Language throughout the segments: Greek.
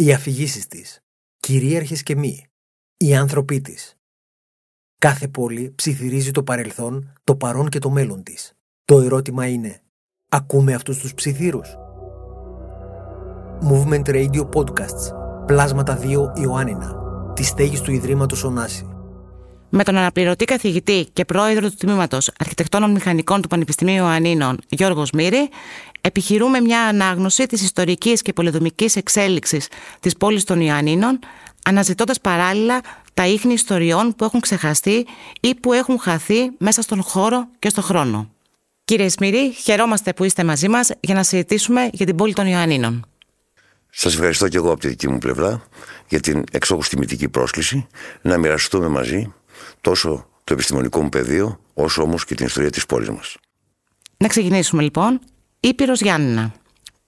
οι αφηγήσεις της, κυρίαρχες και μη, οι άνθρωποι της. Κάθε πόλη ψιθυρίζει το παρελθόν, το παρόν και το μέλλον της. Το ερώτημα είναι, ακούμε αυτούς τους ψιθύρους; Movement Radio Podcasts, Πλάσματα 2 Ιωάννινα, τη στέγη του Ιδρύματος Ωνάση. Με τον αναπληρωτή καθηγητή και πρόεδρο του Τμήματος Αρχιτεκτόνων Μηχανικών του Πανεπιστημίου Ιωαννίνων, Γιώργος Μύρη, επιχειρούμε μια ανάγνωση της ιστορικής και πολυδομικής εξέλιξης της πόλης των Ιωαννίνων, αναζητώντας παράλληλα τα ίχνη ιστοριών που έχουν ξεχαστεί ή που έχουν χαθεί μέσα στον χώρο και στον χρόνο. Κύριε Σμύρη, χαιρόμαστε που είστε μαζί μας για να συζητήσουμε για την πόλη των Ιωαννίνων. Σας ευχαριστώ και εγώ από τη δική μου πλευρά για την εξόχω τιμητική πρόσκληση να μοιραστούμε μαζί τόσο το επιστημονικό μου πεδίο, όσο όμως και την ιστορία της πόλης μας. Να ξεκινήσουμε λοιπόν. Ήπειρος Γιάννενα.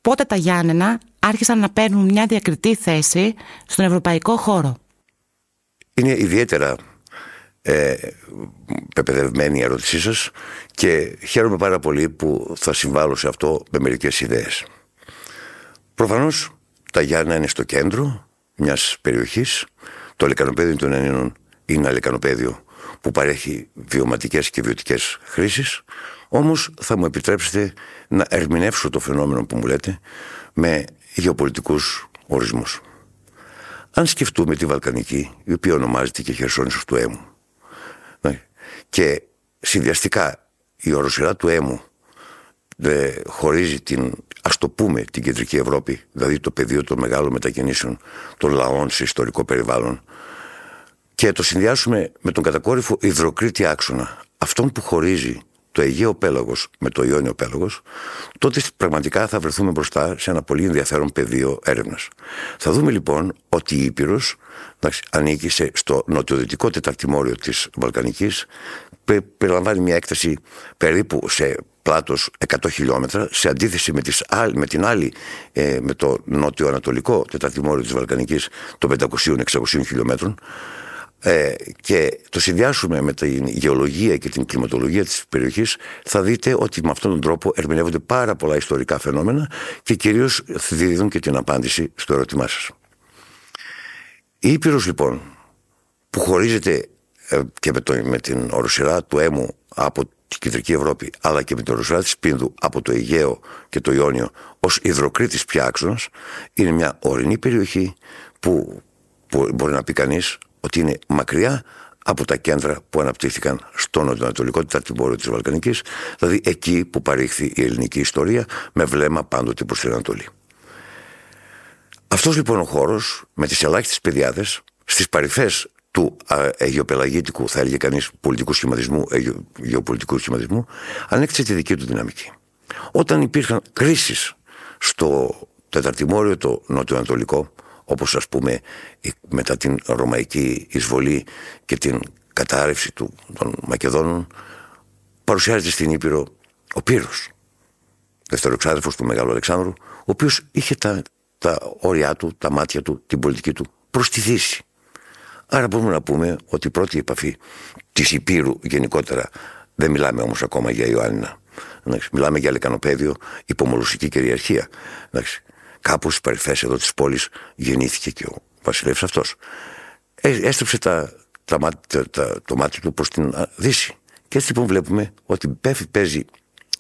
Πότε τα Γιάννενα άρχισαν να παίρνουν μια διακριτή θέση στον ευρωπαϊκό χώρο; Είναι ιδιαίτερα ε, πεπαιδευμένη η ερώτησή σας και χαίρομαι πάρα πολύ που θα συμβάλλω σε αυτό με μερικές ιδέες. Προφανώς τα Γιάννενα είναι στο κέντρο μιας περιοχής. Το λεκανοπέδιο των Ελλήνων είναι ένα λεκανοπέδιο που παρέχει βιωματικές και βιωτικές χρήσεις, όμως θα μου επιτρέψετε να ερμηνεύσω το φαινόμενο που μου λέτε με γεωπολιτικούς ορισμούς. Αν σκεφτούμε τη Βαλκανική, η οποία ονομάζεται και Χερσόνησος του Έμου, ναι, και συνδυαστικά η οροσυρά του Έμου ε, χωρίζει την, ας το πούμε, την κεντρική Ευρώπη, δηλαδή το πεδίο των μεγάλων μετακινήσεων των λαών σε ιστορικό περιβάλλον, και το συνδυάσουμε με τον κατακόρυφο υδροκρίτη άξονα, αυτόν που χωρίζει το Αιγαίο Πέλαγος με το Ιόνιο Πέλαγος, τότε πραγματικά θα βρεθούμε μπροστά σε ένα πολύ ενδιαφέρον πεδίο έρευνας. Θα δούμε λοιπόν ότι η Ήπειρος ανήκει σε, στο νοτιοδυτικό τεταρτημόριο της Βαλκανικής, περιλαμβάνει μια έκταση περίπου σε πλάτος 100 χιλιόμετρα, σε αντίθεση με, τις, με την άλλη, ε, με το νότιο-ανατολικό τεταρτημόριο της Βαλκανικής των 500-600 χιλιόμετρων, ε, και το συνδυάσουμε με την γεωλογία και την κλιματολογία της περιοχής θα δείτε ότι με αυτόν τον τρόπο ερμηνεύονται πάρα πολλά ιστορικά φαινόμενα και κυρίως δίδουν και την απάντηση στο ερώτημά σας. Η Ήπειρος λοιπόν που χωρίζεται ε, και με, το, με την οροσυρά του Έμου από την Κεντρική Ευρώπη αλλά και με την οροσυρά της Πίνδου από το Αιγαίο και το Ιόνιο ως υδροκρίτης πια άξονας είναι μια ορεινή περιοχή που, που μπορεί να πει κανείς ότι είναι μακριά από τα κέντρα που αναπτύχθηκαν στο νοτιοανατολικό τεταρτημόριο της Βαλκανικής, δηλαδή εκεί που παρήχθη η ελληνική ιστορία με βλέμμα πάντοτε προς την Ανατολή. Αυτός λοιπόν ο χώρος με τις ελάχιστες πεδιάδε στις παρυφές του αιγιοπελαγίτικου, θα έλεγε κανείς, πολιτικού σχηματισμού, γεωπολιτικού σχηματισμού, ανέκτησε τη δική του δυναμική. Όταν υπήρχαν κρίσεις στο τεταρτημόριο το νοτιοανατολικό, όπως ας πούμε μετά την ρωμαϊκή εισβολή και την κατάρρευση του, των Μακεδόνων παρουσιάζεται στην Ήπειρο ο Πύρος δευτεροξάδερφος του Μεγάλου Αλεξάνδρου ο οποίος είχε τα, τα όρια του, τα μάτια του, την πολιτική του προς τη Δύση. Άρα μπορούμε να πούμε ότι η πρώτη επαφή της Υπήρου γενικότερα δεν μιλάμε όμως ακόμα για Ιωάννινα Μιλάμε για λεκανοπέδιο υπομολουσική κυριαρχία. Κάπου στι παρυφέ εδώ της πόλης γεννήθηκε και ο βασιλεύς αυτός. Ε, έστρεψε τα, τα, τα, το μάτι του προς την Δύση. Και έτσι λοιπόν βλέπουμε ότι παίζει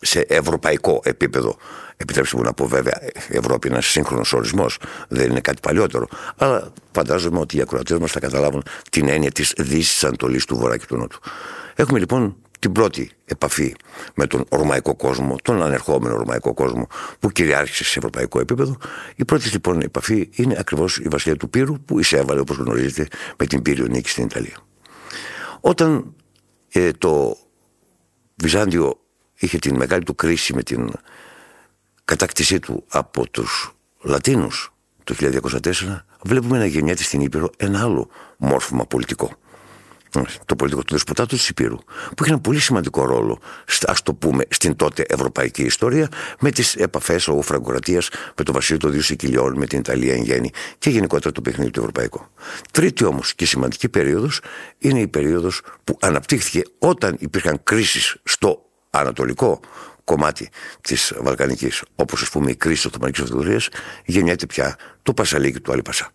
σε ευρωπαϊκό επίπεδο. Επιτρέψτε μου να πω βέβαια, η Ευρώπη είναι ένας σύγχρονος ορισμός, δεν είναι κάτι παλιότερο. Αλλά φαντάζομαι ότι οι ακροατές μας θα καταλάβουν την έννοια της Δύσης, Ανατολής, του Βορρά και του Νότου. Έχουμε λοιπόν την πρώτη επαφή με τον ρωμαϊκό κόσμο, τον ανερχόμενο ρωμαϊκό κόσμο που κυριάρχησε σε ευρωπαϊκό επίπεδο. Η πρώτη λοιπόν επαφή είναι ακριβώς η βασιλεία του Πύρου που εισέβαλε όπως γνωρίζετε με την Πύριο νίκη στην Ιταλία. Όταν ε, το Βυζάντιο είχε την μεγάλη του κρίση με την κατάκτησή του από τους Λατίνους το 1204, βλέπουμε να γεννιέται στην Ήπειρο ένα άλλο μόρφωμα πολιτικό το πολιτικό του Δεσποτάτου τη Υπήρου, που είχε ένα πολύ σημαντικό ρόλο, ας το πούμε, στην τότε ευρωπαϊκή ιστορία, με τις επαφές ο Φραγκοκρατία με το Βασίλειο των Δύο Σικυλιών, με την Ιταλία εν γέννη και γενικότερα το παιχνίδι του ευρωπαϊκό. Τρίτη όμως και σημαντική περίοδος είναι η περίοδος που αναπτύχθηκε όταν υπήρχαν κρίσεις στο ανατολικό κομμάτι της Βαλκανικής, όπως ας πούμε η κρίση της Οθωμανικής Αυτοκρατορίας, γεννιέται πια το Πασαλίκι του Αλιπασά.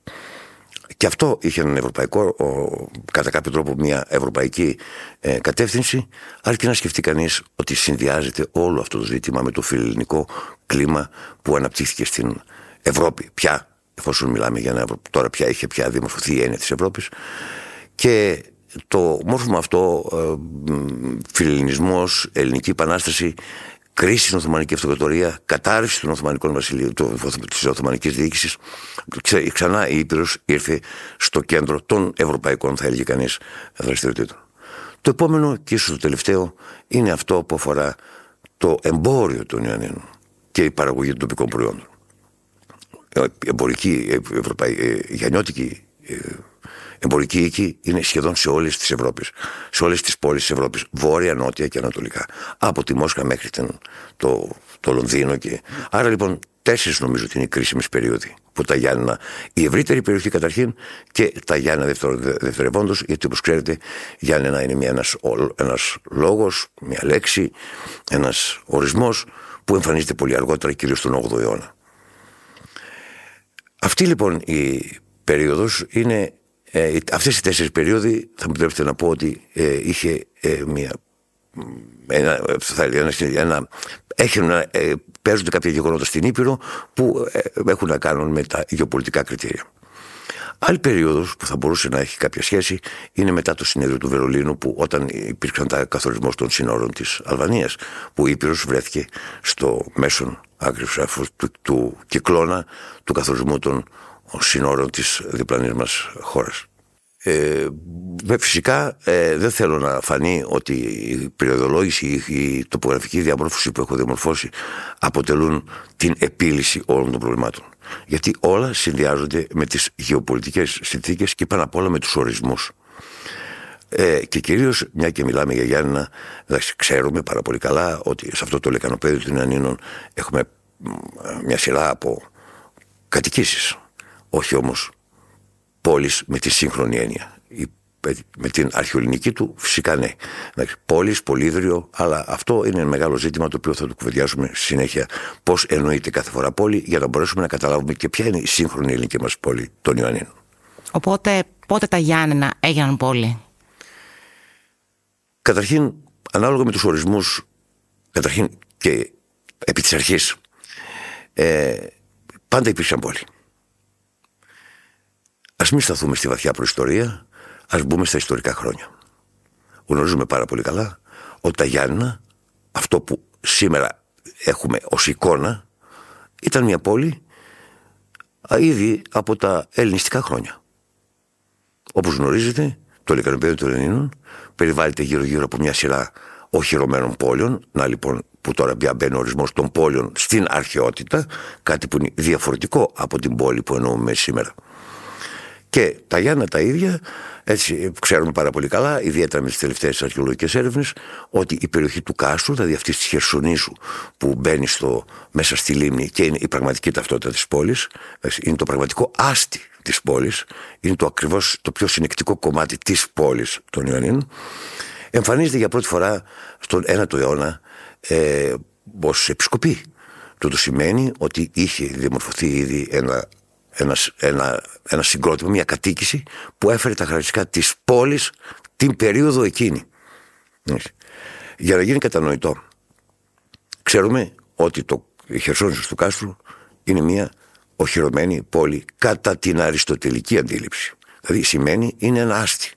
Και αυτό είχε έναν ευρωπαϊκό, ο, κατά κάποιο τρόπο μια ευρωπαϊκή ε, κατεύθυνση, αρκεί να σκεφτεί κανείς ότι συνδυάζεται όλο αυτό το ζήτημα με το φιλελληνικό κλίμα που αναπτύχθηκε στην Ευρώπη. Πια, εφόσον μιλάμε για ένα τώρα πια είχε πια δημορφωθεί η έννοια της Ευρώπης. Και το μόρφωμα αυτό, ε, φιλελληνισμός, ελληνική επανάσταση, κρίση στην Οθωμανική Αυτοκρατορία, κατάρρευση των Οθωμανικών Βασιλείων, της Οθωμανικής Διοίκησης. Ξανά η Ήπειρος ήρθε στο κέντρο των ευρωπαϊκών, θα έλεγε κανείς, δραστηριοτήτων. Το επόμενο και ίσως το τελευταίο είναι αυτό που αφορά το εμπόριο των Ιωαννίνων και η παραγωγή των τοπικών προϊόντων. Η εμπορική, η γεννιώτικη εμπορική οίκη είναι σχεδόν σε όλες τις Ευρώπη. Σε όλες τις πόλεις της Ευρώπης, βόρεια, νότια και ανατολικά. Από τη Μόσχα μέχρι το, το Λονδίνο. Και... Άρα λοιπόν, τέσσερις νομίζω ότι είναι οι κρίσιμες περίοδοι που τα Γιάννενα, η ευρύτερη περιοχή καταρχήν και τα Γιάννενα δευτερευόντως, γιατί όπως ξέρετε, Γιάννενα είναι ένας ένας λόγος, μια λέξη, ένας ορισμός που εμφανίζεται πολύ αργότερα, κυρίως στον 8ο αιώνα. Αυτή λοιπόν η περίοδος είναι ε, αυτές οι τέσσερις περίοδοι θα μου επιτρέψετε να πω ότι ε, είχε ε, μια ένα, θα ένα, ένα, έχουν, ε, παίζονται κάποια γεγονότα στην Ήπειρο που ε, έχουν να κάνουν με τα γεωπολιτικά κριτήρια. Άλλη περίοδος που θα μπορούσε να έχει κάποια σχέση είναι μετά το συνέδριο του Βερολίνου, που όταν υπήρξαν τα καθορισμός των συνόρων της Αλβανίας, που η Ήπειρος βρέθηκε στο μέσον άκρη του, του κυκλώνα του καθορισμού των συνόρων της διπλανής μας χώρας. Ε, φυσικά ε, δεν θέλω να φανεί ότι η περιοδολόγηση ή η τοπογραφική διαμόρφωση που έχω διαμορφώσει αποτελούν την επίλυση όλων των προβλημάτων. Γιατί όλα συνδυάζονται με τις γεωπολιτικές συνθήκες και πάνω απ' όλα με τους ορισμούς. Ε, και κυρίως, μια και μιλάμε για Γιάννενα, ξέρουμε πάρα πολύ καλά ότι σε αυτό το λεκανοπέδιο των Ιαννίνων έχουμε μια σειρά από κατοικήσεις όχι όμως πόλεις με τη σύγχρονη έννοια. Με την αρχαιολινική του φυσικά ναι. Πόλεις, πολύδριο, αλλά αυτό είναι ένα μεγάλο ζήτημα το οποίο θα το κουβεντιάσουμε συνέχεια. Πώς εννοείται κάθε φορά πόλη για να μπορέσουμε να καταλάβουμε και ποια είναι η σύγχρονη ελληνική μας πόλη των Ιωαννίνων. Οπότε πότε τα Γιάννενα έγιναν πόλη; Καταρχήν, ανάλογα με τους ορισμούς, καταρχήν και επί της αρχής, ε, πάντα υπήρξαν πόλη. Ας μην σταθούμε στη βαθιά προϊστορία, ας μπούμε στα ιστορικά χρόνια. Γνωρίζουμε πάρα πολύ καλά ότι τα Γιάννα, αυτό που σήμερα έχουμε ως εικόνα, ήταν μια πόλη ήδη από τα ελληνιστικά χρόνια. Όπως γνωρίζετε, το λεκανοπέδιο των Ελληνών περιβάλλεται γύρω-γύρω από μια σειρά οχυρωμένων πόλεων, να λοιπόν που τώρα πια μπαίνει ο ορισμός των πόλεων στην αρχαιότητα, κάτι που είναι διαφορετικό από την πόλη που εννοούμε σήμερα. Και τα Γιάννα τα ίδια, έτσι ξέρουμε πάρα πολύ καλά, ιδιαίτερα με τις τελευταίες αρχαιολογικές έρευνες, ότι η περιοχή του Κάστρου, δηλαδή αυτής της Χερσονήσου που μπαίνει στο, μέσα στη λίμνη και είναι η πραγματική ταυτότητα της πόλης, είναι το πραγματικό άστι της πόλης, είναι το ακριβώς το πιο συνεκτικό κομμάτι της πόλης των Ιωαννίνων, εμφανίζεται για πρώτη φορά στον 1ο αιώνα ε, ως επισκοπή. Το σημαίνει ότι είχε δημορφωθεί ήδη ένα ένας, ένα, ένα συγκρότημα, μια κατοίκηση που έφερε τα χαρακτηριστικά της πόλης την περίοδο εκείνη. Για να γίνει κατανοητό, ξέρουμε ότι το Χερσόνησος του Κάστρου είναι μια οχυρωμένη πόλη κατά την αριστοτελική αντίληψη. Δηλαδή σημαίνει είναι ένα άστι.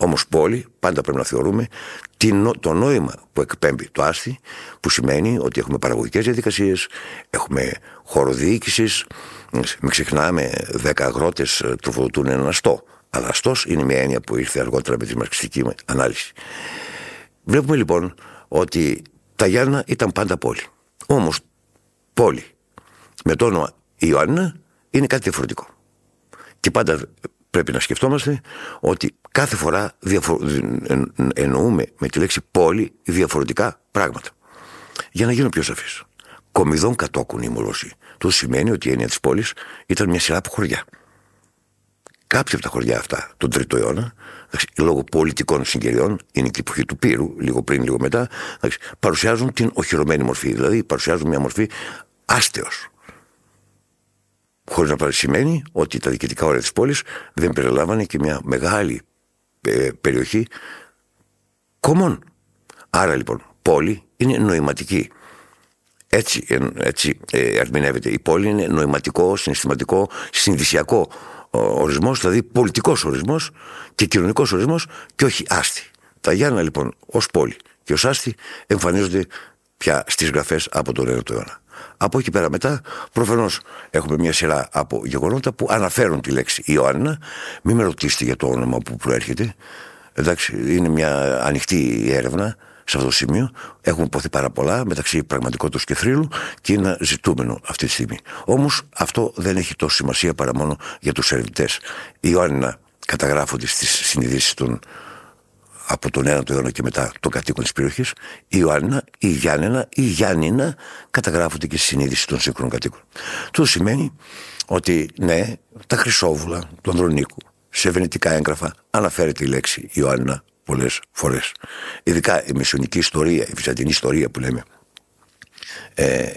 Όμως πόλη πάντα πρέπει να θεωρούμε το νόημα που εκπέμπει το άστι που σημαίνει ότι έχουμε παραγωγικές διαδικασίες, έχουμε χώρο διοίκησης, μην ξεχνάμε, 10 αγρότες ε, τροφοδοτούν έναν αστό. Αλλά αστός είναι μια έννοια που ήρθε αργότερα με τη μαρξιστική ανάλυση. Βλέπουμε λοιπόν ότι τα Γιάννα ήταν πάντα πόλη. Όμως πόλη με το όνομα Ιωάννα είναι κάτι διαφορετικό. Και πάντα πρέπει να σκεφτόμαστε ότι κάθε φορά διαφο... εννοούμε με τη λέξη πόλη διαφορετικά πράγματα. Για να γίνω πιο σαφής. Κομιδών κατόκουν η Μολόση. Το σημαίνει ότι η έννοια της πόλης ήταν μια σειρά από χωριά. Κάποια από τα χωριά αυτά, τον 3ο αιώνα, λόγω πολιτικών συγκαιριών, είναι και η εποχή του Πύρου, λίγο πριν, λίγο μετά, παρουσιάζουν την οχυρωμένη μορφή. Δηλαδή παρουσιάζουν μια μορφή άστεως. Χωρίς να σημαίνει ότι τα διοικητικά όρια της πόλης δεν περιλάμβανε και μια μεγάλη ε, περιοχή κομμών. Άρα λοιπόν, πόλη είναι νοηματική. Έτσι, έτσι ε, ερμηνεύεται. Η πόλη είναι νοηματικό, συναισθηματικό, συνδυσιακό ορισμός, δηλαδή πολιτικός ορισμός και κοινωνικός ορισμός και όχι άστη. Τα Γιάννα λοιπόν ως πόλη και ως άστη εμφανίζονται πια στις γραφές από τον 9ο αιώνα. Από εκεί πέρα μετά, προφανώς έχουμε μια σειρά από γεγονότα που αναφέρουν τη λέξη Ιωάννα. Μην με ρωτήσετε για το όνομα που προέρχεται. Εντάξει, είναι μια ανοιχτή έρευνα σε αυτό το σημείο. Έχουμε υποθεί πάρα πολλά μεταξύ πραγματικότητας και θρύλου και είναι ζητούμενο αυτή τη στιγμή. Όμως αυτό δεν έχει τόσο σημασία παρά μόνο για τους ερευνητές. Η Ιωάννα καταγράφονται στις συνειδήσεις των από τον 1ο αιώνα και μετά των κατοίκων της περιοχής, η Ιωάννα, η Γιάννενα, η Γιάννηνα καταγράφονται και στη συνείδηση των σύγχρονων κατοίκων. Το σημαίνει ότι ναι, τα Χρυσόβουλα του Ανδρονίκου, σε βενετικά έγγραφα αναφέρεται η λέξη Ιωάννα πολλές φορές. Ειδικά η μεσονική ιστορία, η βυζαντινή ιστορία που λέμε, ε,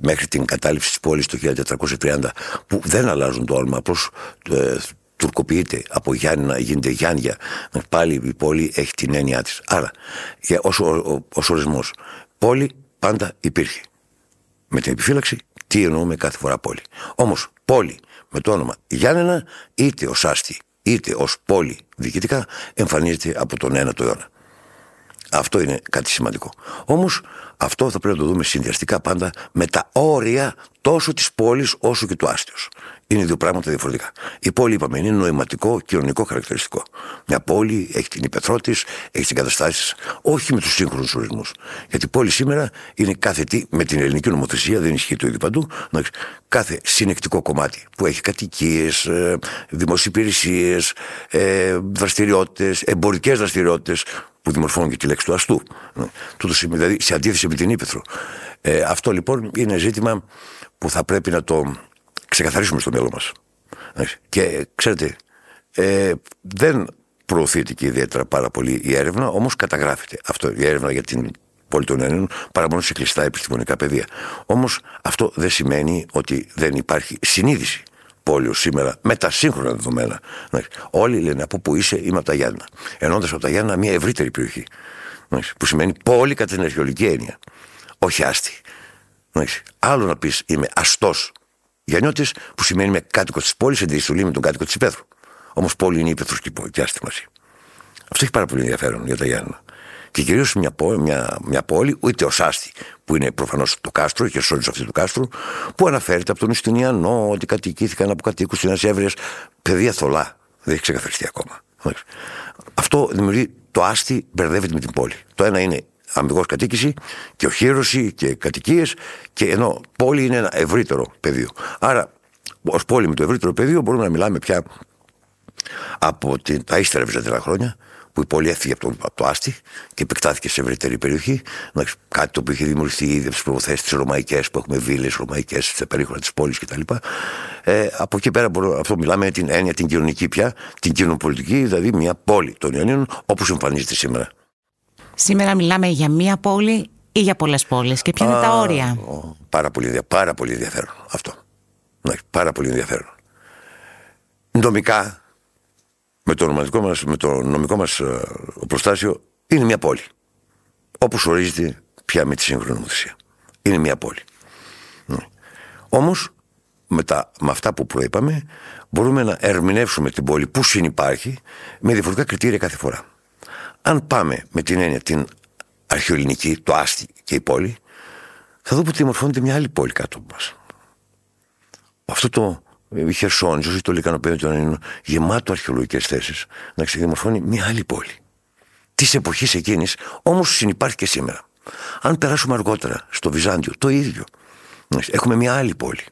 μέχρι την κατάληψη της πόλης το 1430 που δεν αλλάζουν το όνομα απλώς ε, τουρκοποιείται από Γιάννηνα, γίνεται Γιάννια. Πάλι η πόλη έχει την έννοια της. Άρα, για, ως, ως ορισμός, πόλη πάντα υπήρχε. Με την επιφύλαξη, τι εννοούμε κάθε φορά πόλη. Όμως, πόλη με το όνομα Γιάννενα, είτε ως άστη, είτε ως πόλη διοικητικά, εμφανίζεται από τον 9ο αιώνα. Αυτό είναι κάτι σημαντικό. Όμως αυτό θα πρέπει να το δούμε συνδυαστικά πάντα με τα όρια τόσο της πόλης όσο και του άστεως. Είναι δύο πράγματα διαφορετικά. Η πόλη, είπαμε, είναι νοηματικό κοινωνικό χαρακτηριστικό. Μια πόλη έχει την υπεθρό της, έχει τις εγκαταστάσεις, όχι με τους σύγχρονους ορισμούς. Γιατί η πόλη σήμερα είναι κάθε τι, με την ελληνική νομοθεσία, δεν ισχύει το ίδιο παντού, κάθε συνεκτικό κομμάτι που έχει κατοικίες, δημοσίε υπηρεσίες, δραστηριότητες, εμπορικές δραστηριότητες, που δημορφώνουν και τη λέξη του αστού. Τούτος δηλαδή σε αντίθεση με την ύπεθρο. Ε, αυτό λοιπόν είναι ζήτημα που θα πρέπει να το ξεκαθαρίσουμε στο μυαλό μας. Και ξέρετε, ε, δεν προωθείται και ιδιαίτερα πάρα πολύ η έρευνα, όμως καταγράφεται αυτό, η έρευνα για την πόλη των Ελλήνων παρά μόνο σε κλειστά επιστημονικά πεδία. Όμως αυτό δεν σημαίνει ότι δεν υπάρχει συνείδηση πόλεως σήμερα με τα σύγχρονα δεδομένα. Όλοι λένε από πού είσαι, είμαι από τα Γιάννα. Ενώντας από τα Γιάννα μια ευρύτερη περιοχή. Που σημαίνει πόλη κατά την αρχαιολογική έννοια. Όχι άστη. Άλλο να πεις είμαι αστός Γιαννιώτης, που σημαίνει είμαι κάτοικος της πόλης, αντιστοιχεί με τον κάτοικο της Υπέθρου. Όμως πόλη είναι Υπέθρου και άστη μαζί. Αυτό έχει πάρα πολύ ενδιαφέρον για τα Γιάννα και κυρίως μια, μια, μια πόλη, είτε ω άστη, που είναι προφανώς το κάστρο, η χερσόνησος αυτή του κάστρου, που αναφέρεται από τον Ιστινιανό ότι κατοικήθηκαν από κατοίκους της Εύρεια. Παιδεία θολά. Δεν έχει ξεκαθαριστεί ακόμα. Αυτό δημιουργεί το άστη, μπερδεύεται με την πόλη. Το ένα είναι αμυγός κατοίκηση και οχύρωση και κατοικίες, και ενώ πόλη είναι ένα ευρύτερο πεδίο. Άρα, ως πόλη με το ευρύτερο πεδίο μπορούμε να μιλάμε πια από την, τα ύστερα βυζαντινά χρόνια που η πόλη έφυγε από το, από το Άστι και επεκτάθηκε σε ευρύτερη περιοχή. Κάτι το οποίο είχε δημιουργηθεί ήδη από τις προποθέσει τη Ρωμαϊκές, που έχουμε βίλες ρωμαϊκές στα περίχωρα της πόλης κτλ. Ε, από εκεί πέρα μπορώ, αυτό μιλάμε για την έννοια την κοινωνική πια, την κοινοπολιτική, δηλαδή μια πόλη των Ιωνίων όπως εμφανίζεται σήμερα. Σήμερα μιλάμε για μία πόλη ή για πολλές πόλεις και ποια είναι τα όρια; Πάρα πολύ, πάρα πολύ ενδιαφέρον αυτό. Πάρα πολύ ενδιαφέρον. Νομικά με το, μας, με το νομικό μας ε, προστάσιο είναι μια πόλη. Όπως ορίζεται πια με τη σύγχρονη νομοθεσία. Είναι μια πόλη. Ναι. Όμως με, με αυτά που προείπαμε μπορούμε να ερμηνεύσουμε την πόλη που συνυπάρχει με διαφορετικά κριτήρια κάθε φορά. Αν πάμε με την έννοια την αρχαιοελληνική, το άστι και η πόλη, θα δούμε ότι διαμορφώνεται μια άλλη πόλη κάτω από μας. Αυτό το η Χερσόνησο ή το Λικανοπέδιο είναι γεμάτο αρχαιολογικές θέσεις, να ξεδημορφώνει μια άλλη πόλη. Της εποχής εκείνης, όμως συνεπάρχει και σήμερα. Αν περάσουμε αργότερα στο Βυζάντιο, το ίδιο. Έχουμε μια άλλη πόλη.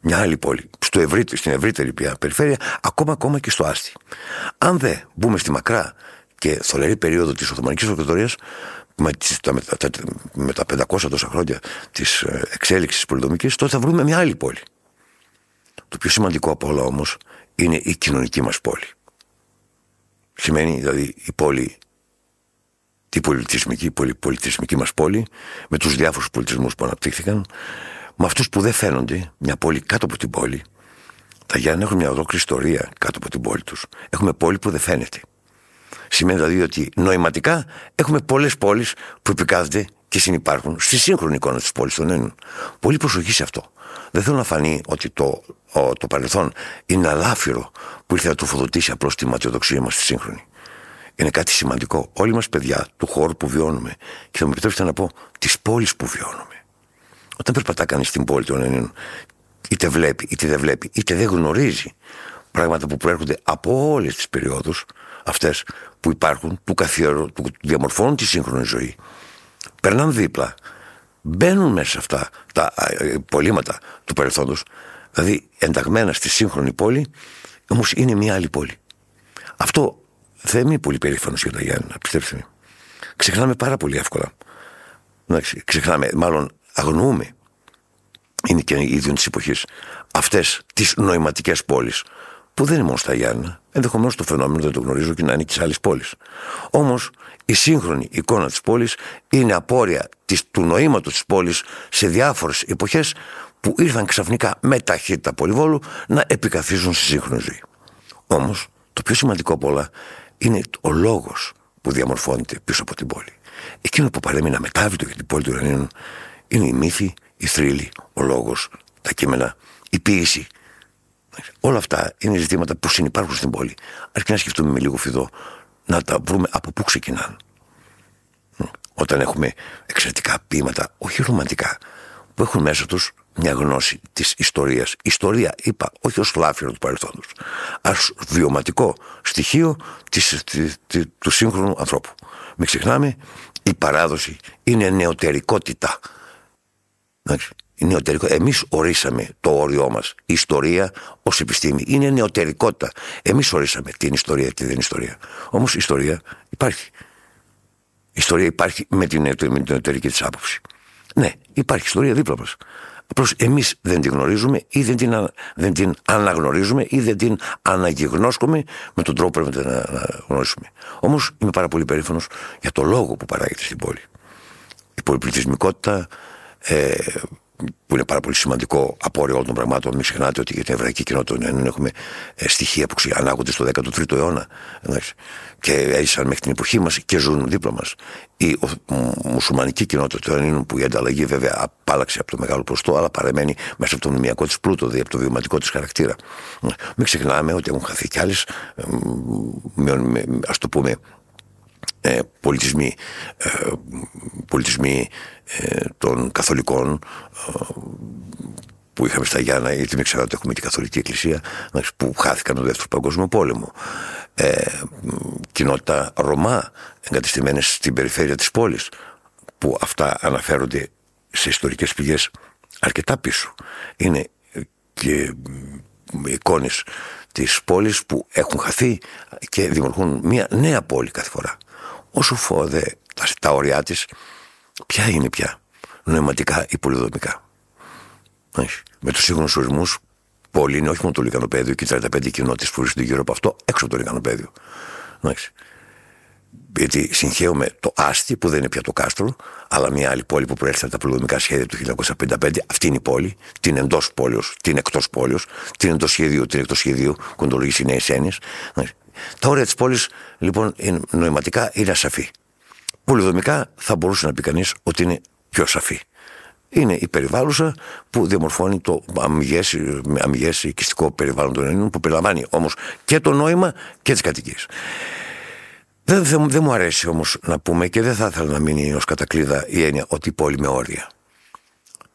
μια άλλη πόλη, στο ευρύτερη, στην ευρύτερη πια περιφέρεια, ακόμα, ακόμα και στο Άστι. Αν δεν μπούμε στη μακρά και θολερή περίοδο της Οθωμανικής Αυτοκρατορία, με, με, με, τα 500 τόσα χρόνια της ε, εξέλιξης πολυδομικής, τότε θα βρούμε μια άλλη πόλη. Το πιο σημαντικό από όλα όμως είναι η κοινωνική μας πόλη. Σημαίνει δηλαδή η πόλη, την πολιτισμική, η πολιτισμική μας πόλη, με τους διάφορους πολιτισμούς που αναπτύχθηκαν, με αυτούς που δεν φαίνονται, μια πόλη κάτω από την πόλη. Τα Γιάννη έχουν μια ολόκληρη ιστορία κάτω από την πόλη τους. Έχουμε πόλη που δεν φαίνεται. Σημαίνει δηλαδή ότι νοηματικά έχουμε πολλές πόλεις που επικάθονται και συνεπάρχουν στη σύγχρονη εικόνα της πόλης των Έλληνων. Πολύ προσοχή σε αυτό. Δεν θέλω να φανεί ότι το, το παρελθόν είναι αλάφυρο που ήρθε να τροφοδοτήσει απλώς τη ματιοδοξία μας στη σύγχρονη. Είναι κάτι σημαντικό. Όλοι μας παιδιά του χώρου που βιώνουμε, και θα μου επιτρέψετε να πω της πόλης που βιώνουμε. Όταν περπατά κανείς στην πόλη των Ελλήνων, είτε βλέπει, είτε δεν βλέπει, είτε δεν γνωρίζει πράγματα που προέρχονται από όλες τις περιόδους, αυτές που υπάρχουν, που, καθιερω, που διαμορφώνουν τη σύγχρονη ζωή. Περνάνε δίπλα, μπαίνουν μέσα σε αυτά τα ε, πολίματα του παρελθόντος δηλαδή ενταγμένα στη σύγχρονη πόλη, όμως είναι μια άλλη πόλη. Αυτό δεν είμαι πολύ περήφανος για τα Γιάννα, πιστέψτε με. Ξεχνάμε πάρα πολύ εύκολα. Ξεχνάμε, μάλλον αγνοούμε. Είναι και ίδιο της εποχής αυτές τις νοηματικές πόλεις που δεν είναι μόνο στα Γιάννα. Ενδεχομένως το φαινόμενο δεν το γνωρίζω και να είναι και σε άλλες πόλεις. Όμως η σύγχρονη εικόνα της πόλης είναι απόρρια της, του νοήματος της πόλης σε διάφορες εποχές που ήρθαν ξαφνικά με ταχύτητα πολυβόλου να επικαθίσουν στη σύγχρονη ζωή. Όμως, το πιο σημαντικό από όλα είναι ο λόγος που διαμορφώνεται πίσω από την πόλη. Εκείνο που παρέμεινε αμετάβητο για την πόλη του Ιρανίνων είναι η μύθη, η θρύλη, ο λόγος, τα κείμενα, η ποίηση. Όλα αυτά είναι ζητήματα που συνεπάρχουν στην πόλη. Αρκεί να σκεφτούμε με λίγο φιδό να τα βρούμε από πού ξεκινάνε. Όταν έχουμε εξαιρετικά ποίηματα, όχι ρομαντικά, που έχουν μέσα τους μια γνώση της ιστορίας. Ιστορία, είπα, όχι ως λάφυρο του παρελθόντος, ω βιωματικό στοιχείο της, του σύγχρονου ανθρώπου. Μην ξεχνάμε, η παράδοση είναι νεωτερικότητα. Η νεωτερικό. Εμείς ορίσαμε το όριό μας. Η ιστορία ως επιστήμη είναι νεωτερικότητα. Εμείς ορίσαμε την ιστορία και δεν είναι ιστορία. Όμως η ιστορία υπάρχει. Η ιστορία υπάρχει με την, με την νεωτερική της άποψη. Ναι, υπάρχει ιστορία δίπλα μας. Απλώς εμείς δεν την γνωρίζουμε ή δεν την, δεν την αναγνωρίζουμε ή δεν την αναγυγνώσκουμε με τον τρόπο που πρέπει να γνωρίσουμε. Όμως είμαι πάρα πολύ περήφανος για το λόγο που παράγεται στην πόλη. Η πολυπληθυσμικότητα, ε, που είναι πάρα πολύ σημαντικό απόρριο όλων των πραγμάτων. Μην ξεχνάτε ότι για την εβραϊκή κοινότητα έχουμε ε, στοιχεία που ανάγονται στο 13ο αιώνα και έζησαν μέχρι την εποχή μας και ζουν δίπλα μας. Η μουσουλμανική κοινότητα του Ελλήνων, που η ανταλλαγή βέβαια απάλαξε από το μεγάλο ποστό, αλλά παραμένει μέσα από το μνημιακό της πλούτο, δηλαδή από το βιωματικό της χαρακτήρα. Μην ξεχνάμε ότι έχουν χαθεί κι άλλες, ας το πούμε, ε, πολιτισμοί, ε, πολιτισμοί ε, των καθολικών ε, που είχαμε στα Γιάννα, γιατί μην ξέρω ότι έχουμε την Καθολική Εκκλησία, που χάθηκαν το Δεύτερο Παγκόσμιο Πόλεμο. Ε, κοινότητα Ρωμά, εγκατεστημένες στην περιφέρεια της πόλης, που αυτά αναφέρονται σε ιστορικές πηγές αρκετά πίσω. Είναι και εικόνες της πόλης που έχουν χαθεί και δημιουργούν μια νέα πόλη κάθε φορά όσο φόδε τα, τα όρια της, ποια είναι πια νοηματικά ή πολυδομικά. Με τους σύγχρονους ορισμούς, πόλη είναι όχι μόνο το λικανοπέδιο και οι 35 κοινότητες που βρίσκονται γύρω από αυτό, έξω από το λικανοπέδιο. Γιατί συγχαίουμε το Άστι που δεν είναι πια το κάστρο, αλλά μια άλλη πόλη που προέρχεται από τα πολυδομικά σχέδια του 1955. Αυτή είναι η πόλη, την εντός πόλεως, την εκτός πόλεως, την εντός σχεδίου, την εκτός σχεδίου, κοντολογήσει νέε έννοιε. Τα όρια της πόλης, λοιπόν, είναι, νοηματικά είναι ασαφή. Πολυδομικά θα μπορούσε να πει κανείς ότι είναι πιο σαφή. Είναι η περιβάλλουσα που διαμορφώνει το αμυγές οικιστικό περιβάλλον των Ελλήνων, που περιλαμβάνει όμως και το νόημα και τις κατοικίες. Δεν, δεν, δεν μου αρέσει όμως να πούμε και δεν θα ήθελα να μείνει ως κατακλείδα η έννοια ότι η πόλη με όρια.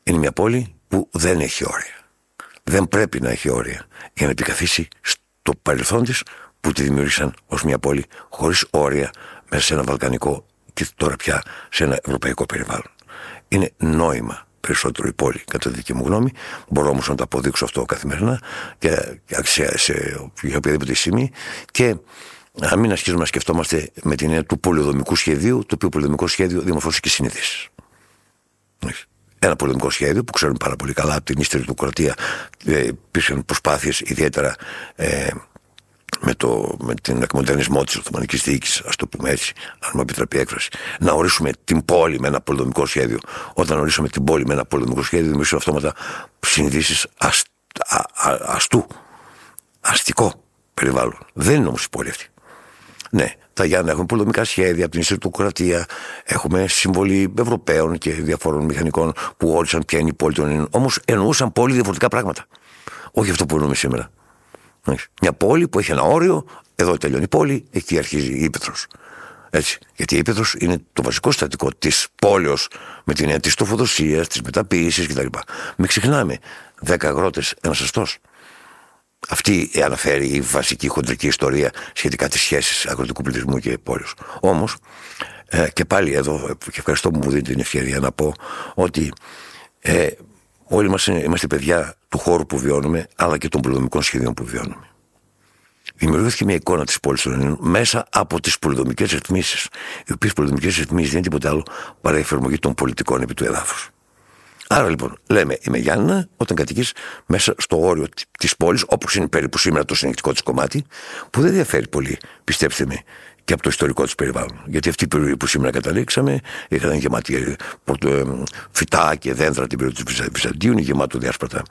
Είναι μια πόλη που δεν έχει όρια. Δεν πρέπει να έχει όρια για να επικαθίσει στο παρελθόν της που τη δημιούργησαν ως μια πόλη χωρίς όρια μέσα σε ένα βαλκανικό και τώρα πια σε ένα ευρωπαϊκό περιβάλλον. Είναι νόημα περισσότερο η πόλη, κατά τη δική μου γνώμη. Μπορώ όμως να το αποδείξω αυτό καθημερινά και σε, σε, για οποιαδήποτε σημεία. Και να μην αρχίζουμε να σκεφτόμαστε με την έννοια του πολυδομικού σχεδίου, το οποίο πολυδομικό σχέδιο δημορφώσει και συνήθειε. Ένα πολυδομικό σχέδιο που ξέρουμε πάρα πολύ καλά από την ύστερη του κρατία ε, υπήρξαν προσπάθειες ιδιαίτερα ε, με, το, με την εκμοντερνισμό της Οθωμανικής Διοίκησης, ας το πούμε έτσι, αν μου επιτρέπει η έκφραση, να ορίσουμε την πόλη με ένα πολυδομικό σχέδιο. Όταν ορίσαμε την πόλη με ένα πολυδομικό σχέδιο, δημιουργήσαμε αυτόματα συνειδήσεις αστού, αστικό περιβάλλον. Δεν είναι όμως η πόλη αυτή. Ναι, τα Γιάννα έχουν πολεμικά σχέδια από την Ιστοκρατία. Έχουμε συμβολή Ευρωπαίων και διαφόρων μηχανικών που όρισαν ποια είναι η πόλη των Ελλήνων. Όμως εννοούσαν πολύ διαφορετικά πράγματα. Όχι αυτό που εννοούμε σήμερα. Μια πόλη που έχει ένα όριο, εδώ τελειώνει η πόλη, εκεί αρχίζει η Ήπεθρος. Έτσι. Γιατί η Ήπεθρος είναι το βασικό στατικό της πόλεως με την έννοια της τροφοδοσίας, της μεταποίησης κτλ. Μην ξεχνάμε, 10 αγρότες, ένας αστός. Αυτή αναφέρει η βασική χοντρική ιστορία σχετικά τις σχέσεις αγροτικού πληθυσμού και πόλεως. Όμως, ε, και πάλι εδώ, και ευχαριστώ που μου δίνετε την ευκαιρία να πω ότι ε, όλοι μας είμαστε παιδιά του χώρου που βιώνουμε, αλλά και των πολυδομικών σχεδίων που βιώνουμε. Δημιουργήθηκε μια εικόνα της πόλης των Ελλήνων μέσα από τις πολυδομικές ρυθμίσεις, οι οποίες πολυδομικές ρυθμίσεις δεν είναι τίποτα άλλο παρά η εφαρμογή των πολιτικών επί του εδάφους. Άρα λοιπόν, λέμε είμαι Γιάννα όταν κατοικείς μέσα στο όριο της πόλης, όπως είναι περίπου σήμερα το συνεχτικό της κομμάτι, που δεν διαφέρει πολύ, πιστέψτε με, και από το ιστορικό της περιβάλλον. Γιατί αυτή η περιοχή που σήμερα καταλήξαμε ήταν γεμάτη ε, ε, φυτά και δέντρα την περιοχή του Βυζαντίου, είναι γεμάτο διάσπαρτα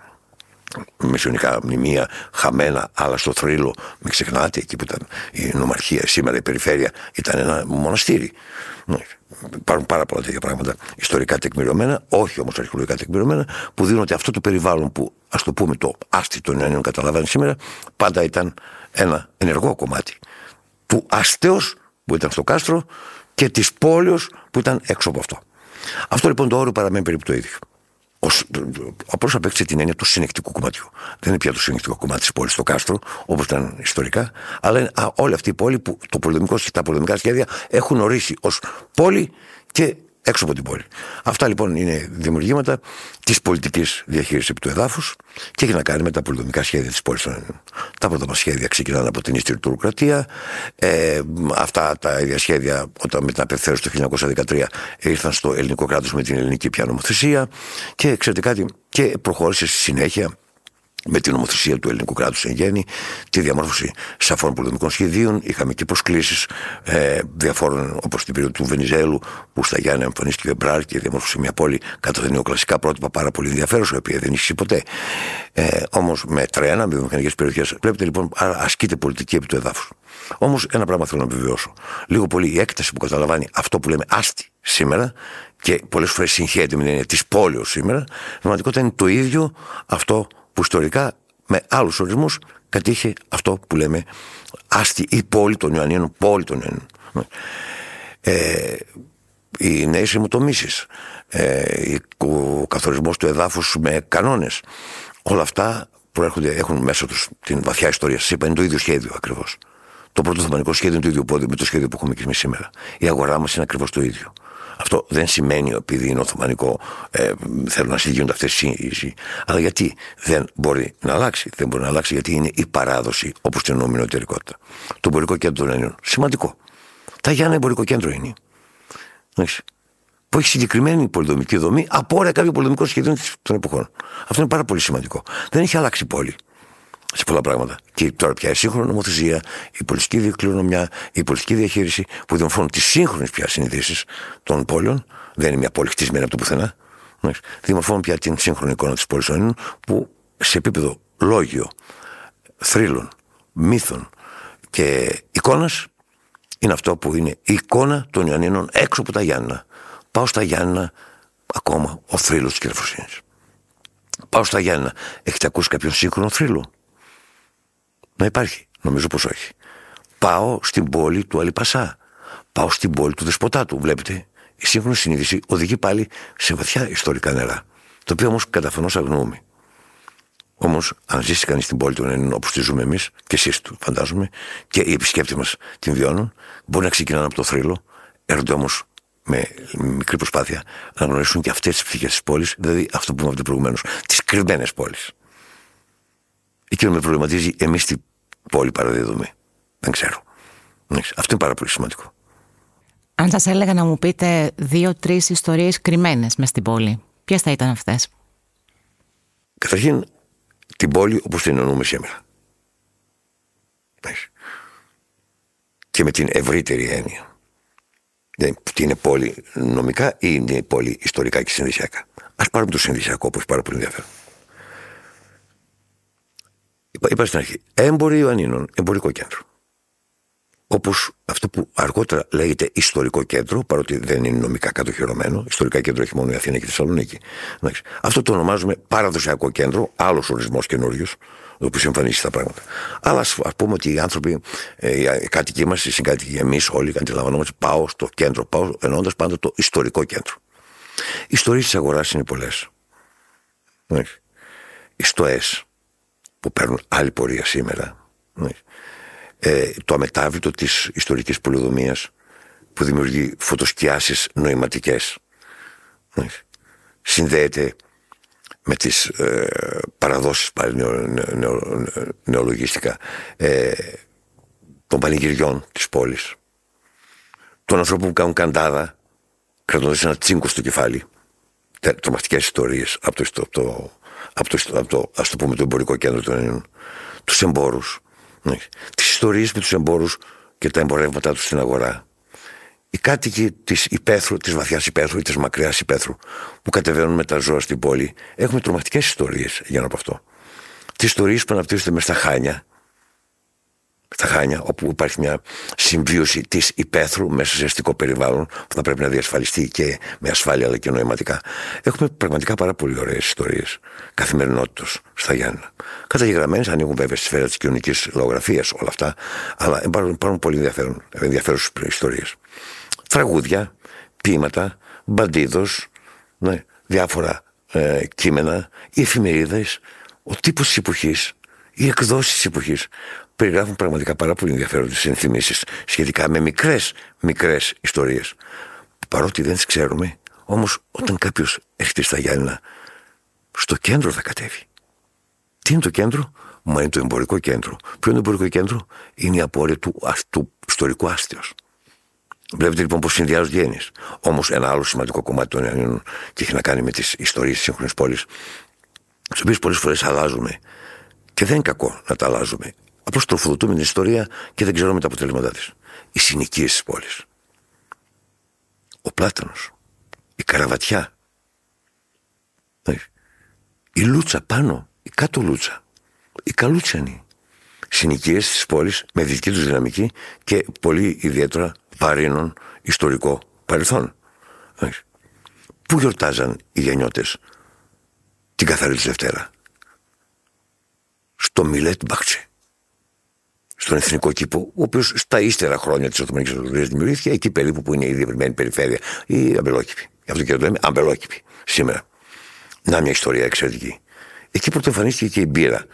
μεσαιωνικά μνημεία χαμένα, αλλά στο θρύλο, μην ξεχνάτε, εκεί που ήταν η νομαρχία, σήμερα η περιφέρεια, ήταν ένα μοναστήρι. Ναι, υπάρχουν πάρα πολλά τέτοια πράγματα ιστορικά τεκμηριωμένα, όχι όμως αρχαιολογικά τεκμηριωμένα, που δίνουν ότι αυτό το περιβάλλον που, ας το πούμε, το άστι των Ιωαννίων καταλαβαίνει σήμερα, πάντα ήταν ένα ενεργό κομμάτι του αστέως που ήταν στο κάστρο και της πόλεως που ήταν έξω από αυτό. Αυτό λοιπόν το όριο παραμένει περίπου το ίδιο απλώς απέκτησε την έννοια του συνεκτικού κομματιού. Δεν είναι πια το συνεκτικό κομμάτι της πόλης στο κάστρο, όπως ήταν ιστορικά, αλλά είναι α, όλη αυτή η πόλη που το πολεμικό και τα πολεμικά σχέδια έχουν ορίσει ως πόλη και έξω από την πόλη. Αυτά λοιπόν είναι δημιουργήματα της πολιτικής διαχείρισης επί του εδάφους και έχει να κάνει με τα πολυδομικά σχέδια της πόλης. Τα πρώτα μα σχέδια ξεκινάνε από την Ίστρη Τουρκρατία. Ε, αυτά τα ίδια σχέδια, όταν με την απελευθέρωση του 1913 ήρθαν στο ελληνικό κράτος με την ελληνική πια νομοθεσία. Και ξέρετε κάτι, και προχώρησε στη συνέχεια με την νομοθεσία του ελληνικού κράτους εν γέννη, τη διαμόρφωση σαφών πολεμικών σχεδίων. Είχαμε και προσκλήσεις ε, διαφόρων, όπως την περίοδο του Βενιζέλου, που στα Γιάννη εμφανίστηκε ο Εμπράρ και διαμόρφωσε μια πόλη κατά τα νεοκλασικά πρότυπα πάρα πολύ ενδιαφέρουσα, η οποία δεν είχε ποτέ. Ε, Όμως με τρένα, με βιομηχανικές περιοχές. Βλέπετε λοιπόν, ασκείται πολιτική επί του εδάφους. Όμως ένα πράγμα θέλω να επιβιώσω. Λίγο πολύ η έκταση που καταλαμβάνει αυτό που λέμε άστι σήμερα και πολλές φορές συγχαίρεται με την έννοια της πόλεως σήμερα, πραγματικότητα είναι το ίδιο αυτό που ιστορικά με άλλους ορισμούς κατήχε αυτό που λέμε άστη ή πόλη των Ιωαννίνων, πόλη των Ιωαννίνων. Ε, οι νέε ημοτομήσεις, ε, ο καθορισμός του εδάφους με κανόνες, όλα αυτά προέρχονται, έχουν μέσα τους την βαθιά ιστορία. Σας είπα, είναι το ίδιο σχέδιο ακριβώς. Το πρώτο θεμανικό σχέδιο είναι το ίδιο πόδι με το σχέδιο που έχουμε και εμείς σήμερα. Η αγορά μας είναι ακριβώς το ίδιο. Αυτό δεν σημαίνει επειδή είναι Οθωμανικό ε, θέλουν να γίνονται αυτές οι Αλλά γιατί δεν μπορεί να αλλάξει. Δεν μπορεί να αλλάξει γιατί είναι η παράδοση όπως την εννοούμε εταιρικότητα. Το εμπορικό κέντρο των Ελλήνων. Σημαντικό. Τα Γιάννα εμπορικό κέντρο είναι. Που έχει συγκεκριμένη πολυδομική δομή από όλα κάποια πολυδομικών σχεδίων των εποχών. Αυτό είναι πάρα πολύ σημαντικό. Δεν έχει αλλάξει η πόλη σε πολλά πράγματα. Και τώρα πια η σύγχρονη νομοθεσία, η πολιτική κληρονομιά, η πολιτική διαχείριση που διαμορφώνουν τις σύγχρονες πια συνειδήσεις των πόλεων, δεν είναι μια πόλη χτισμένη από το πουθενά. Διαμορφώνουν πια την σύγχρονη εικόνα της πόλης που σε επίπεδο λόγιο, θρύλων, μύθων και εικόνας είναι αυτό που είναι η εικόνα των Ιωαννίνων έξω από τα Γιάννα. Πάω στα Γιάννα ακόμα ο θρύλος της κυριοφροσύνη. Πάω στα Γιάννα. Έχετε ακούσει κάποιον σύγχρονο θρύλο; Να υπάρχει. Νομίζω πως όχι. Πάω στην πόλη του Αλιπασά. Πάω στην πόλη του Δεσποτάτου. Βλέπετε, η σύγχρονη συνείδηση οδηγεί πάλι σε βαθιά ιστορικά νερά. Το οποίο όμως καταφανώς αγνοούμε. Όμως, αν ζήσει κανείς στην πόλη του Ελλήνων όπως τη ζούμε εμείς, και εσείς του φαντάζομαι, και οι επισκέπτες μας την βιώνουν, μπορεί να ξεκινάνε από το θρύλο, έρχονται όμως με μικρή προσπάθεια να γνωρίσουν και αυτές τις πτυχέ της πόλης, δηλαδή αυτό που είπαμε προηγουμένως, τις κρυμμένες πόλεις. Εκείνο με προβληματίζει, εμείς τι πόλη παραδίδουμε. Δεν ξέρω. Αυτό είναι πάρα πολύ σημαντικό. Αν σας έλεγα να μου πείτε δύο-τρεις ιστορίες κρυμμένες μες στην πόλη, ποιες θα ήταν αυτές; Καταρχήν, την πόλη όπως την εννοούμε σήμερα. Και με την ευρύτερη έννοια. Δηλαδή, είναι πόλη νομικά ή είναι πόλη ιστορικά και συνδυσιακά. Α πάρουμε το συνδυσιακό, που έχει πάρα πολύ ενδιαφέρον. Είπα, είπα στην αρχή, έμποροι Ιωαννίνων, εμπορικό κέντρο. Όπως αυτό που αργότερα λέγεται ιστορικό κέντρο, παρότι δεν είναι νομικά κατοχυρωμένο, ιστορικά κέντρο έχει μόνο η Αθήνα και η Θεσσαλονίκη. Αυτό το ονομάζουμε παραδοσιακό κέντρο, άλλος ορισμός καινούριος, ο οποίο εμφανίσει τα πράγματα. Αλλά ας πούμε ότι οι άνθρωποι, ε, οι κάτοικοι μας, οι συγκάτοικοι, εμείς όλοι αντιλαμβανόμαστε, πάω στο κέντρο, πάω εννοώντας πάντα το ιστορικό κέντρο. Οι ιστορίες της αγοράς είναι πολλές. Οι στοέ που παίρνουν άλλη πορεία σήμερα. Ε, το αμετάβλητο της ιστορικής πολυδομίας που δημιουργεί φωτοσκιάσεις νοηματικές. Συνδέεται με τις ε, παραδόσεις πάλι νεο, νεολογιστικά ε, των πανηγυριών της πόλης των ανθρώπων που κάνουν καντάδα κρατώντας ένα τσίγκο στο κεφάλι τρομακτικές ιστορίες από το, από το, από το, από το, ας το πούμε το εμπορικό κέντρο των Ελλήνων τους εμπόρους ναι. τις ιστορίες με τους εμπόρους και τα εμπορεύματά τους στην αγορά οι κάτοικοι της υπαίθρου, της βαθιάς υπαίθρου ή της μακριάς υπαίθρου που κατεβαίνουν με τα ζώα στην πόλη έχουμε τρομακτικές ιστορίες για από αυτό. Τι ιστορίες που αναπτύσσονται μες στα χάνια, στα χάνια, όπου υπάρχει μια συμβίωση της υπαίθρου μέσα σε αστικό περιβάλλον που θα πρέπει να διασφαλιστεί και με ασφάλεια αλλά και νοηματικά. Έχουμε πραγματικά πάρα πολύ ωραίες ιστορίες καθημερινότητα στα Γιάννα. Καταγεγραμμένες, ανοίγουν βέβαια στη σφαίρα της κοινωνικής λογογραφίας όλα αυτά, αλλά υπάρχουν, πολύ ενδιαφέρουσες ιστορίες τραγούδια, ποίηματα, μπαντίδος, ναι, διάφορα ε, κείμενα, οι εφημερίδες, ο τύπος της εποχής, οι εκδόσεις της εποχής περιγράφουν πραγματικά πάρα πολύ ενδιαφέροντε συνθυμίσει σχετικά με μικρές, μικρές ιστορίες. Παρότι δεν τις ξέρουμε, όμως όταν κάποιος έρχεται στα Γιάννα, στο κέντρο θα κατέβει. Τι είναι το κέντρο, Μα είναι το εμπορικό κέντρο. Ποιο είναι το εμπορικό κέντρο, Είναι η απόρρια του, του ιστορικού άστεως. Βλέπετε λοιπόν πώς συνδυάζονται γένειε. Όμως ένα άλλο σημαντικό κομμάτι των Ιωαννίνων και έχει να κάνει με τις ιστορίες της σύγχρονης πόλης, τις οποίες πολλές φορές αλλάζουμε. Και δεν είναι κακό να τα αλλάζουμε. Απλώ τροφοδοτούμε την ιστορία και δεν ξέρουμε τα αποτελέσματά της. Οι συνοικίες της πόλης. Ο Πλάτανο. Η Καραβατιά. Η Λούτσα πάνω. Η κάτω Λούτσα. Οι Καλούτσιανοι. Συνοικίες της πόλης με δική τους δυναμική και πολύ ιδιαίτερα βαρύνων ιστορικό παρελθόν. Πού γιορτάζαν οι γενιώτες την καθαρή της Δευτέρα; Στο Μιλέτ Μπαχτσε. Στον εθνικό κήπο, ο οποίος στα ύστερα χρόνια της Οθωμανικής Αυτοκρατορία δημιουργήθηκε, εκεί περίπου που είναι η διευρυμένη περιφέρεια, η αμπελόκηπη. Γι' αυτό και το λέμε αμπελόκηπη σήμερα. Να μια ιστορία εξαιρετική. Εκεί πρωτοεμφανίστηκε και η μπύρα,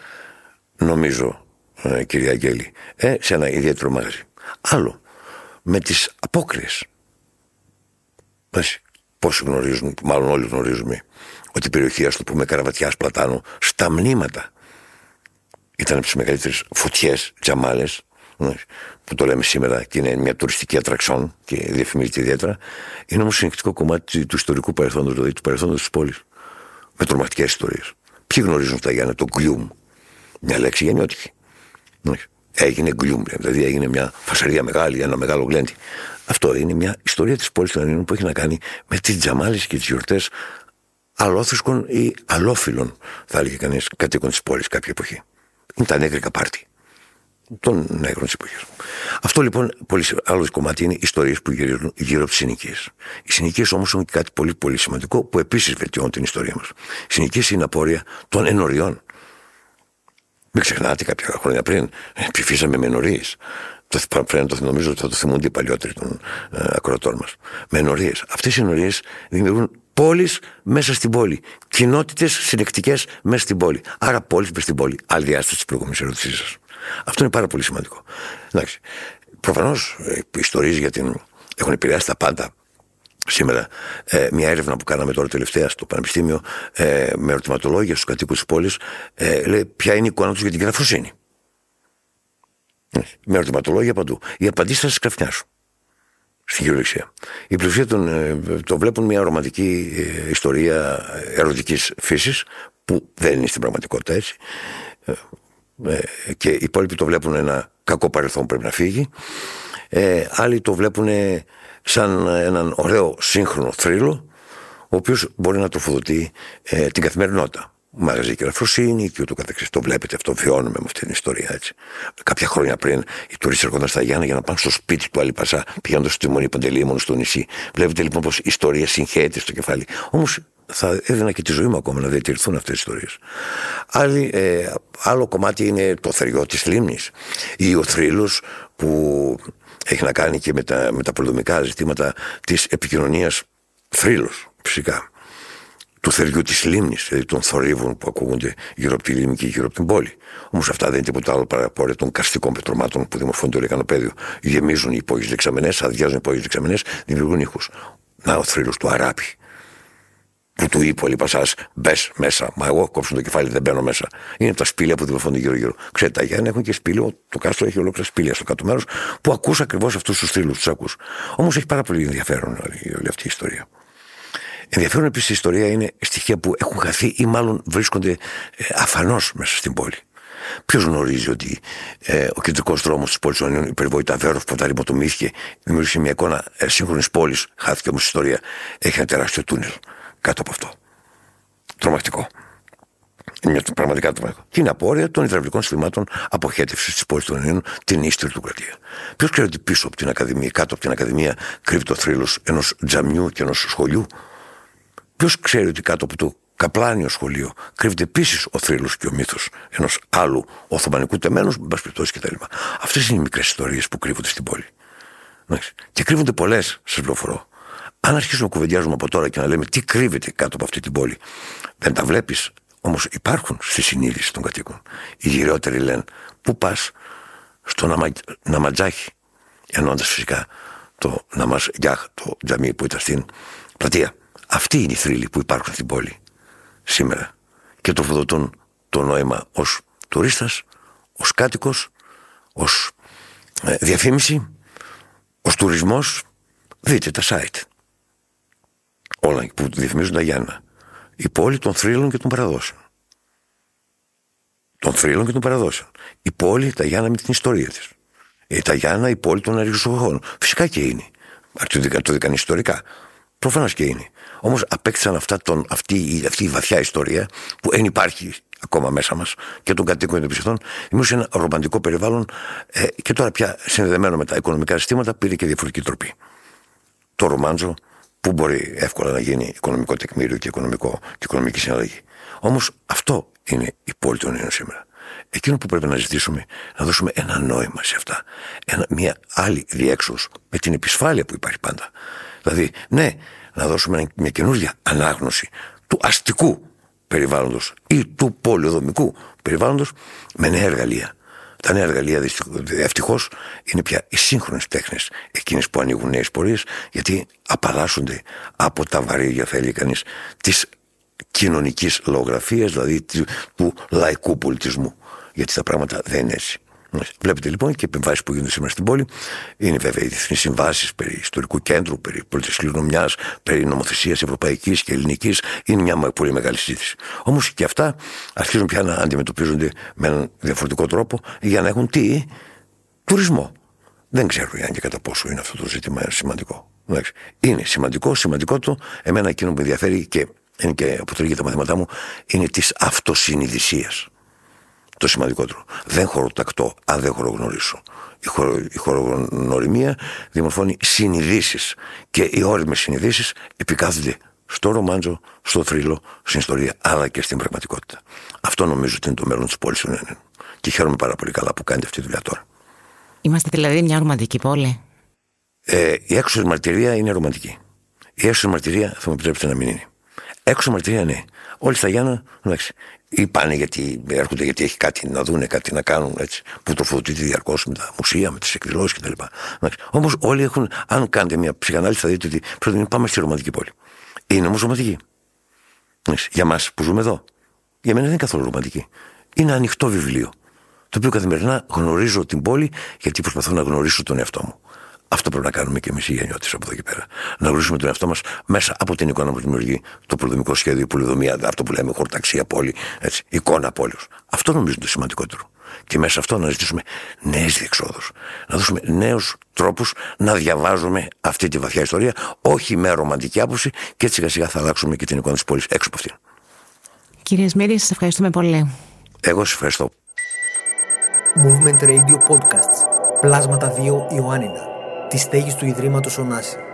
νομίζω, ε, κυρία Αγγέλη, ε, σε ένα ιδιαίτερο μαγαζί. Άλλο με τις απόκριες. Πόσοι γνωρίζουν, μάλλον όλοι γνωρίζουμε, ότι η περιοχή, ας το πούμε, Καραβατιάς Πλατάνου, στα μνήματα ήταν από τις μεγαλύτερες φωτιές, τζαμάλες, που το λέμε σήμερα και είναι μια τουριστική ατραξόν και διαφημίζεται ιδιαίτερα. Είναι όμως συνεχτικό κομμάτι του ιστορικού παρελθόντος, δηλαδή του παρελθόντος της πόλης. Με τρομακτικές ιστορίες. Ποιοι γνωρίζουν τα Γιάννα, το γκλιούμ; Μια λέξη γεννιώτικη έγινε γκλιούμ, δηλαδή έγινε μια φασαρία μεγάλη, ένα μεγάλο γλέντι. Αυτό είναι μια ιστορία της πόλης των Ελλήνων που έχει να κάνει με τις τζαμάλες και τις γιορτές αλόθρησκων ή αλόφιλων, θα έλεγε κανείς, κατοίκων της πόλης κάποια εποχή. Είναι τα νέγρικα πάρτι των νέγρων της εποχής. Αυτό λοιπόν, πολύ άλλο κομμάτι είναι ιστορίες που γυρίζουν γύρω από τις συνοικίες. Οι συνοικίες όμως έχουν και κάτι πολύ, πολύ σημαντικό που επίσης βελτιώνει την ιστορία μας. Οι συνοικίες είναι απόρρια των ενωριών μην ξεχνάτε κάποια χρόνια πριν, ψηφίσαμε με ενορίε. Το, το νομίζω ότι θα το θυμούνται οι παλιότεροι των ε, ακροατών μας. Με ενορίε. Αυτές οι ενορίε δημιουργούν πόλεις μέσα στην πόλη. Κοινότητες συνεκτικές μέσα στην πόλη. Άρα πόλεις μέσα στην πόλη. Άλλη διάσταση της προηγούμενης ερώτησή σας. Αυτό είναι πάρα πολύ σημαντικό. Εντάξει. Προφανώς ε, οι ιστορίες για την. έχουν επηρεάσει τα πάντα σήμερα ε, μια έρευνα που κάναμε τώρα τελευταία στο Πανεπιστήμιο ε, με ερωτηματολόγια στους κατοίκους της πόλης ε, λέει ποια είναι η εικόνα τους για την κυραφροσύνη. Ε, με ερωτηματολόγια παντού. Οι απαντήσεις θα σας καφνιάσουν στην κυριολεξία. Η πλουσία των, ε, το βλέπουν μια ρομαντική ε, ιστορία ερωτικής φύσης που δεν είναι στην πραγματικότητα έτσι και οι υπόλοιποι το βλέπουν ένα κακό παρελθόν πρέπει να φύγει ε, άλλοι το βλέπουν σαν έναν ωραίο σύγχρονο θρύλο ο οποίος μπορεί να τροφοδοτεί ε, την καθημερινότητα. Μαγαζί και ελαφροσύνη και ούτω καθεξής. Το βλέπετε αυτό, βιώνουμε με αυτή την ιστορία έτσι. Κάποια χρόνια πριν οι τουρίστες έρχονταν στα Γιάννα για να πάνε στο σπίτι του Αλιπασά, πηγαίνοντας στη Μονή Παντελήμων στο νησί. Βλέπετε λοιπόν πως η ιστορία συγχαίεται στο κεφάλι. Όμως θα έδινα και τη ζωή μου ακόμα να διατηρηθούν αυτές οι ιστορίες. Ε, άλλο κομμάτι είναι το θεριό της λίμνης ή ο θρύλος που έχει να κάνει και με τα, με τα πολεμικά ζητήματα της επικοινωνίας θρύλος φυσικά του θεριού της λίμνης, δηλαδή των θορύβων που ακούγονται γύρω από τη λίμνη και γύρω από την πόλη. Όμως αυτά δεν είναι τίποτα άλλο παρά πόρε των καρστικών πετρωμάτων που δημορφώνται το λεκανοπέδιο. Γεμίζουν οι υπόγειες δεξαμενές, αδειάζουν οι υπόγειες δεξαμενές, δημιουργούν ήχους. Να ο θρύλος του Αράπη, που του είπε ο Λιπασά, μπες μέσα. Μα εγώ κόψω το κεφάλι, δεν μπαίνω μέσα. Είναι τα σπήλια που δημοφωνούν γύρω-γύρω. Ξέρετε, τα Γιάννη έχουν και σπήλιο, το κάστρο έχει ολόκληρα σπήλια στο κάτω μέρος που ακούς ακριβώς αυτούς τους θρύλους, τους ακούς. Όμως έχει πάρα πολύ ενδιαφέρον όλη αυτή η ιστορία. Ενδιαφέρον επίσης η ιστορία είναι στοιχεία που έχουν χαθεί ή μάλλον βρίσκονται ε, αφανώς μέσα στην πόλη. Ποιος γνωρίζει ότι ε, ο κεντρικός δρόμος της πόλης των η περιβόητα Βέρο που ρημοτομήθηκε, δημιούργησε μια εικόνα ε, σύγχρονης πόλης, χάθηκε όμως η ιστορία, έχει ένα τεράστιο τούνελ κάτω από αυτό. Τρομακτικό. Είναι πραγματικά τρομακτικό. Και είναι απόρρια των υδραυλικών συστημάτων αποχέτευσης της πόλης των Ελλήνων, την ύστερη του κρατία. Ποιος ξέρει ότι πίσω από την Ακαδημία, κάτω από την Ακαδημία, κρύβει το θρύλος ενός τζαμιού και ενός σχολείου. Ποιος ξέρει ότι κάτω από το καπλάνιο σχολείο κρύβεται επίσης ο θρύλος και ο μύθος ενός άλλου Οθωμανικού τεμένους, με πάση περιπτώσει κτλ. Αυτές είναι οι μικρές ιστορίες που κρύβονται στην πόλη. Και κρύβονται πολλές, σας πληροφορώ. Αν αρχίσουμε να κουβεντιάζουμε από τώρα και να λέμε τι κρύβεται κάτω από αυτή την πόλη, δεν τα βλέπεις. Όμως υπάρχουν στη συνείδηση των κατοίκων. Οι γυρεότεροι λένε, Πού πας, στο Ναμα... Ναματζάχι, εννοώντας φυσικά το Ναμαζιάχ, το τζαμί που ήταν στην πλατεία. Αυτοί είναι οι θρύλοι που υπάρχουν στην πόλη σήμερα και τροφοδοτούν το νόημα ως τουρίστας, ως κάτοικος, ως ε, διαφήμιση, ως τουρισμός. Δείτε τα site όλα που διαφημίζουν τα Γιάννα. Η πόλη των θρύλων και των παραδόσεων. Των θρύλων και των παραδόσεων. Η πόλη, τα Γιάννα με την ιστορία της. Η τα Γιάννα, η πόλη των αριστοκρατών. Φυσικά και είναι. Το δίκαν ιστορικά. Προφανώς και είναι. Όμως απέκτησαν αυτά τον, αυτή, αυτή η βαθιά ιστορία που δεν υπάρχει ακόμα μέσα μας και των κατοίκων των επισκεπτών, δημιούργησε ένα ρομαντικό περιβάλλον ε, και τώρα πια συνδεδεμένο με τα οικονομικά συστήματα πήρε και διαφορετική τροπή. Το ρομάντζο Πού μπορεί εύκολα να γίνει οικονομικό τεκμήριο και, οικονομικό, και οικονομική συναλλαγή. Όμως αυτό είναι η πόλη των Ελλήνων σήμερα. Εκείνο που πρέπει να ζητήσουμε, να δώσουμε ένα νόημα σε αυτά. Ένα, μια άλλη διέξοδος με την επισφάλεια που υπάρχει πάντα. Δηλαδή, ναι, να δώσουμε μια καινούργια ανάγνωση του αστικού περιβάλλοντος ή του πολιοδομικού περιβάλλοντος με νέα εργαλεία. Τα νέα εργαλεία ευτυχώς είναι πια οι σύγχρονες τέχνες, εκείνες που ανοίγουν νέες πορείες, γιατί απαλλάσσονται από τα βαρύγια, θα έλεγε κανείς, της κοινωνικής λογογραφίας, δηλαδή του λαϊκού πολιτισμού. Γιατί τα πράγματα δεν είναι έτσι. Βλέπετε λοιπόν και οι επεμβάσεις που γίνονται σήμερα στην πόλη είναι βέβαια οι διεθνείς συμβάσεις περί ιστορικού κέντρου, περί πολιτικής κληρονομιάς, περί νομοθεσίας ευρωπαϊκής και ελληνικής. Είναι μια πολύ μεγάλη συζήτηση. Όμως και αυτά αρχίζουν πια να αντιμετωπίζονται με έναν διαφορετικό τρόπο για να έχουν τι, τουρισμό. Δεν ξέρω αν και κατά πόσο είναι αυτό το ζήτημα σημαντικό. Είναι σημαντικό, σημαντικό το. Εμένα εκείνο που με ενδιαφέρει και είναι και αποτελεί τα μαθήματά μου είναι της αυτοσυνειδησίας το σημαντικότερο. Δεν χωροτακτώ αν δεν χωρογνωρίσω. Η, χωρο, η χωρογνωριμία δημορφώνει συνειδήσεις. Και οι όριμες συνειδήσεις επικάθονται στο ρομάντζο, στο θρύλο, στην ιστορία, αλλά και στην πραγματικότητα. Αυτό νομίζω ότι είναι το μέλλον της πόλης του Νένεν. Και χαίρομαι πάρα πολύ καλά που κάνετε αυτή τη δουλειά τώρα. Είμαστε δηλαδή μια ρομαντική πόλη. Ε, η έξω μαρτυρία είναι ρομαντική. Η έξω μαρτυρία θα μου επιτρέψετε να μην είναι. Έξω μαρτυρία, ναι. Όλοι στα Γιάννα, εντάξει. Ή πάνε γιατί έρχονται γιατί έχει κάτι να δούνε, κάτι να κάνουν έτσι. Που τροφοδοτείται διαρκώς με τα μουσεία, με τις εκδηλώσεις κτλ. Όμως όλοι έχουν, αν κάνετε μια ψυχανάλυση, θα δείτε ότι πρώτον πάμε στη ρομαντική πόλη. Είναι όμως ρομαντική. Για μας που ζούμε εδώ. Για μένα δεν είναι καθόλου ρομαντική. Είναι ανοιχτό βιβλίο. Το οποίο καθημερινά γνωρίζω την πόλη γιατί προσπαθώ να γνωρίσω τον εαυτό μου. Αυτό πρέπει να κάνουμε και εμείς οι γενιώτες από εδώ και πέρα. Να γνωρίσουμε τον εαυτό μας μέσα από την εικόνα που δημιουργεί το προδομικό σχέδιο, η πολυδομία, αυτό που λέμε χορταξία πόλη, έτσι, εικόνα πόλη. Αυτό νομίζω είναι το σημαντικότερο. Και μέσα σε αυτό να ζητήσουμε νέες διεξόδους. Να δώσουμε νέους τρόπους να διαβάζουμε αυτή τη βαθιά ιστορία, όχι με ρομαντική άποψη και έτσι σιγά σιγά θα αλλάξουμε και την εικόνα της πόλης έξω από αυτήν. Κύριε Σμύρη, σας ευχαριστούμε πολύ. Εγώ σας ευχαριστώ. Movement Radio Podcasts. Πλάσματα 2 Ιωάννινα. Τη στέγη του Ιδρύματος Ωνάση.